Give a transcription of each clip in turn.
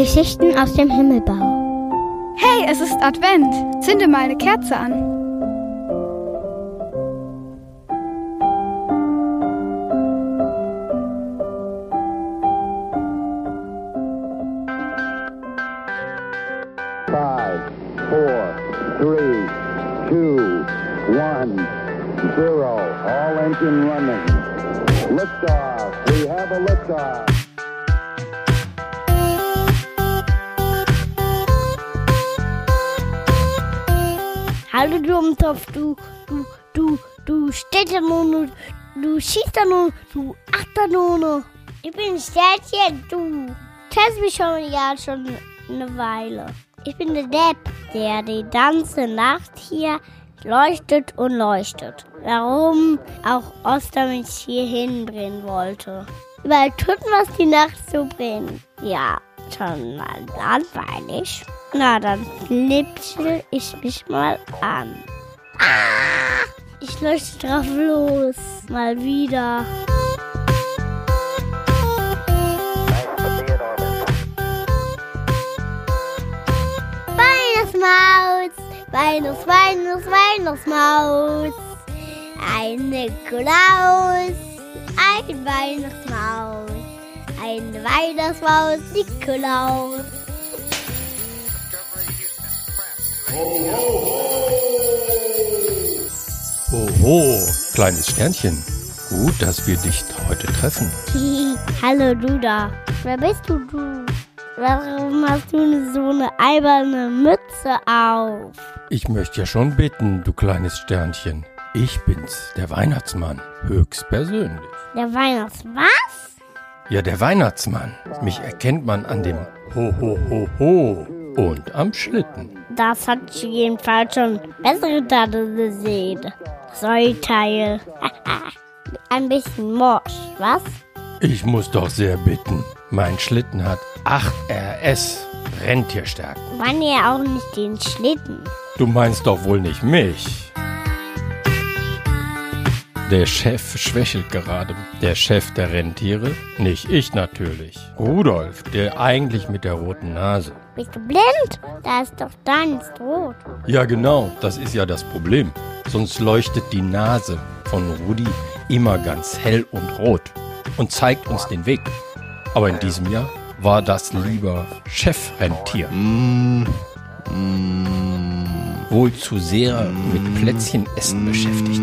Geschichten aus dem Himmelbau. Hey, es ist Advent. Zünde mal eine Kerze an. Five, four, three, two, one, zero. All engine running. Liftoff. We have a liftoff. Hallo du Umtopf, du, du, du, du Städtenone, du Schießerone, du Achterone. Ich bin Städtchen, du. Kennst mich schon ja schon eine Weile. Ich bin der Depp, der die ganze Nacht hier leuchtet und leuchtet. Warum auch Oster mich hier hinbringen wollte. Überall tut was die Nacht so brennt. Ja, schon mal langweilig. Na, dann knipsel ich mich mal an. Ah, ich leuchte drauf los. Mal wieder. Weihnachtsmaus, Weihnachts, Weihnachts, Weihnachtsmaus. Ein Nikolaus, ein Weihnachtsmaus. Ein Weihnachtsmaus, Nikolaus. Oho, kleines Sternchen. Gut, dass wir dich heute treffen. Hallo du da. Wer bist du du? Warum hast du so eine alberne Mütze auf? Ich möchte ja schon bitten, du kleines Sternchen. Ich bin's, der Weihnachtsmann, höchstpersönlich. Der Weihnachts was? Ja, der Weihnachtsmann. Mich erkennt man an dem Ho Ho Ho Ho und am Schlitten. Das hat jedenfalls schon bessere Tage gesehen. Säuteil. Ein bisschen morsch, was? Ich muss doch sehr bitten. Mein Schlitten hat 8 RS Rentierstärken. Wann ja auch nicht den Schlitten. Du meinst doch wohl nicht mich. Der Chef schwächelt gerade. Der Chef der Rentiere? Nicht ich natürlich. Rudolf, der eigentlich mit der roten Nase. Bist du blind? Da ist doch deins rot. Ja genau, das ist ja das Problem. Sonst leuchtet die Nase von Rudi immer ganz hell und rot und zeigt uns den Weg. Aber in diesem Jahr war das lieber Chefrentier. Wohl zu sehr mit Plätzchenessen beschäftigt.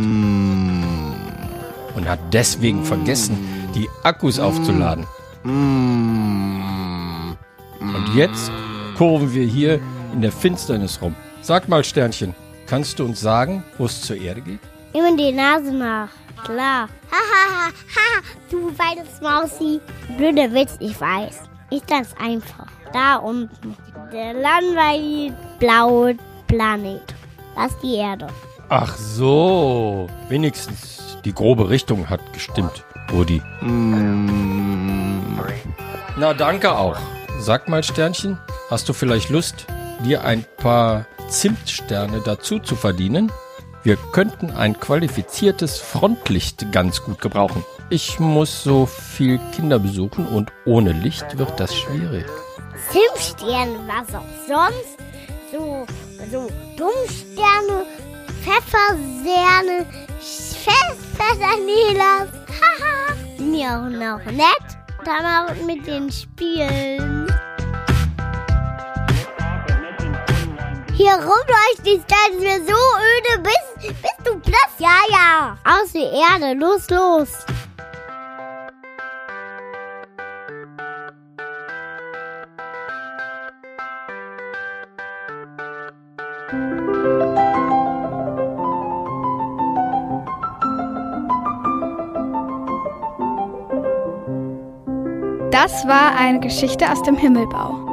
Und hat deswegen vergessen, die Akkus aufzuladen. Und jetzt kurven wir hier in der Finsternis rum. Sag mal, Sternchen, kannst du uns sagen, wo es zur Erde geht? Immer die Nase nach. Klar. Hahaha, ha, du Weihnachtsmausi. Blöder Witz, ich weiß. Ist ganz einfach. Da unten. Der langweilige blaue Planet. Das ist die Erde. Ach so, wenigstens die grobe Richtung hat gestimmt, Rudi. Na, danke auch. Sag mal, Sternchen, hast du vielleicht Lust, dir ein paar Zimtsterne dazu zu verdienen? Wir könnten ein qualifiziertes Frontlicht ganz gut gebrauchen. Ich muss so viel Kinder besuchen und ohne Licht wird das schwierig. Zimtsterne, was auch sonst. So, so Dummsterne, Pfefferserne, Pfeffersanelas. Haha. Sind ja auch noch nett. Da mal mit den Spielen. Hier rumleuchtet dass wir so öde bist. Bist du blass? Ja, ja. Aus der Erde. Los, los. Das war eine Geschichte aus dem Himmelbau.